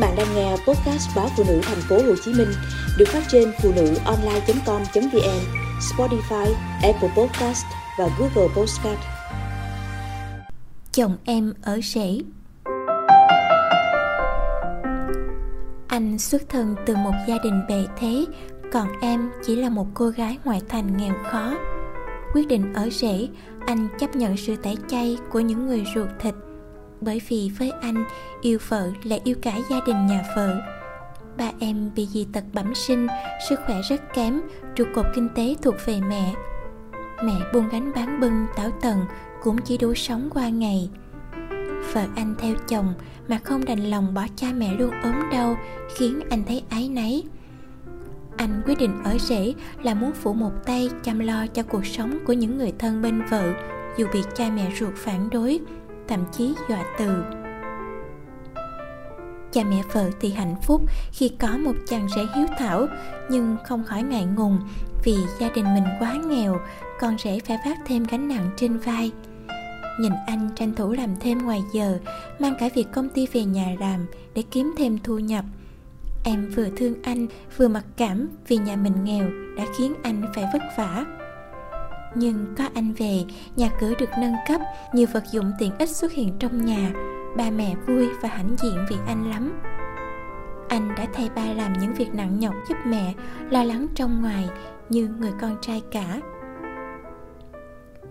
bạn đang nghe podcast báo phụ nữ thành phố Hồ Chí Minh được phát trên phụ nữ online.com.vn, Spotify, Apple Podcast và Google Podcast. Chồng em ở rể Anh xuất thân từ một gia đình bề thế, còn em chỉ là một cô gái ngoại thành nghèo khó. Quyết định ở rể, anh chấp nhận sự tẩy chay của những người ruột thịt bởi vì với anh, yêu vợ là yêu cả gia đình nhà vợ. Ba em bị dị tật bẩm sinh, sức khỏe rất kém, trụ cột kinh tế thuộc về mẹ. Mẹ buôn gánh bán bưng, tảo tần, cũng chỉ đủ sống qua ngày. Vợ anh theo chồng mà không đành lòng bỏ cha mẹ luôn ốm đau, khiến anh thấy áy náy. Anh quyết định ở rể là muốn phụ một tay chăm lo cho cuộc sống của những người thân bên vợ, dù bị cha mẹ ruột phản đối thậm chí dọa từ. Cha mẹ vợ thì hạnh phúc khi có một chàng rể hiếu thảo, nhưng không khỏi ngại ngùng vì gia đình mình quá nghèo, con rể phải vác thêm gánh nặng trên vai. Nhìn anh tranh thủ làm thêm ngoài giờ, mang cả việc công ty về nhà làm để kiếm thêm thu nhập. Em vừa thương anh, vừa mặc cảm vì nhà mình nghèo đã khiến anh phải vất vả nhưng có anh về, nhà cửa được nâng cấp, nhiều vật dụng tiện ích xuất hiện trong nhà. Ba mẹ vui và hãnh diện vì anh lắm. Anh đã thay ba làm những việc nặng nhọc giúp mẹ, lo lắng trong ngoài, như người con trai cả.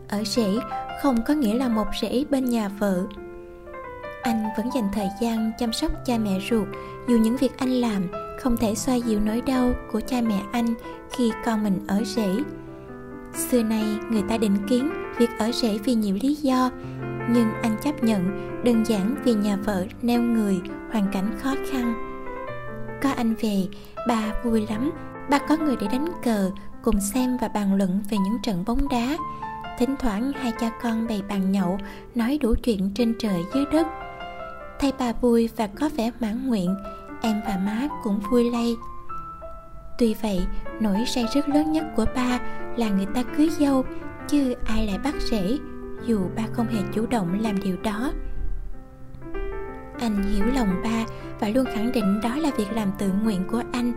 Ở rể, không có nghĩa là một rể bên nhà vợ. Anh vẫn dành thời gian chăm sóc cha mẹ ruột, dù những việc anh làm không thể xoa dịu nỗi đau của cha mẹ anh khi con mình ở rể. Xưa nay người ta định kiến việc ở rể vì nhiều lý do Nhưng anh chấp nhận đơn giản vì nhà vợ neo người, hoàn cảnh khó khăn. Có anh về, bà vui lắm. Bà có người để đánh cờ, cùng xem và bàn luận về những trận bóng đá. Thỉnh thoảng hai cha con bày bàn nhậu, nói đủ chuyện trên trời dưới đất. Thay bà vui và có vẻ mãn nguyện, em và má cũng vui lây. Tuy vậy, nỗi say rất lớn nhất của ba là người ta cưới dâu, chứ ai lại bắt rễ dù ba không hề chủ động làm điều đó. Anh hiểu lòng ba và luôn khẳng định đó là việc làm tự nguyện của anh.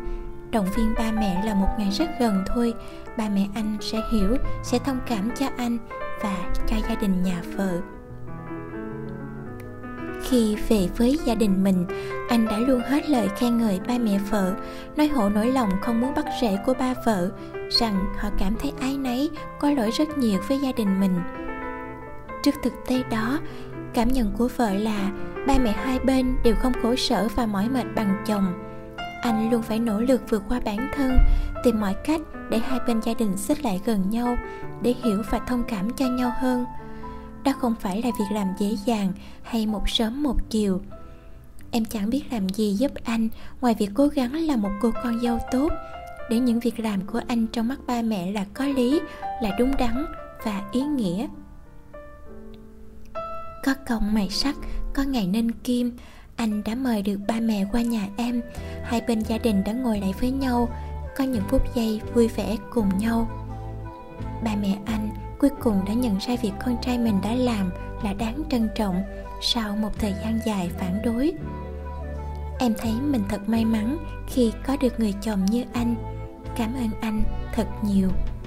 Động viên ba mẹ là một ngày rất gần thôi, ba mẹ anh sẽ hiểu, sẽ thông cảm cho anh và cho gia đình nhà vợ khi về với gia đình mình. Anh đã luôn hết lời khen ngợi ba mẹ vợ, nói hộ nỗi lòng không muốn bắt rễ của ba vợ, rằng họ cảm thấy ái nấy có lỗi rất nhiều với gia đình mình. Trước thực tế đó, cảm nhận của vợ là ba mẹ hai bên đều không khổ sở và mỏi mệt bằng chồng. Anh luôn phải nỗ lực vượt qua bản thân, tìm mọi cách để hai bên gia đình xích lại gần nhau, để hiểu và thông cảm cho nhau hơn đó không phải là việc làm dễ dàng hay một sớm một chiều. Em chẳng biết làm gì giúp anh, ngoài việc cố gắng là một cô con dâu tốt. Để những việc làm của anh trong mắt ba mẹ là có lý, là đúng đắn và ý nghĩa. Có công mày sắt, có ngày nên kim, anh đã mời được ba mẹ qua nhà em. Hai bên gia đình đã ngồi lại với nhau, có những phút giây vui vẻ cùng nhau. Ba mẹ anh cuối cùng đã nhận ra việc con trai mình đã làm là đáng trân trọng sau một thời gian dài phản đối. Em thấy mình thật may mắn khi có được người chồng như anh. Cảm ơn anh thật nhiều.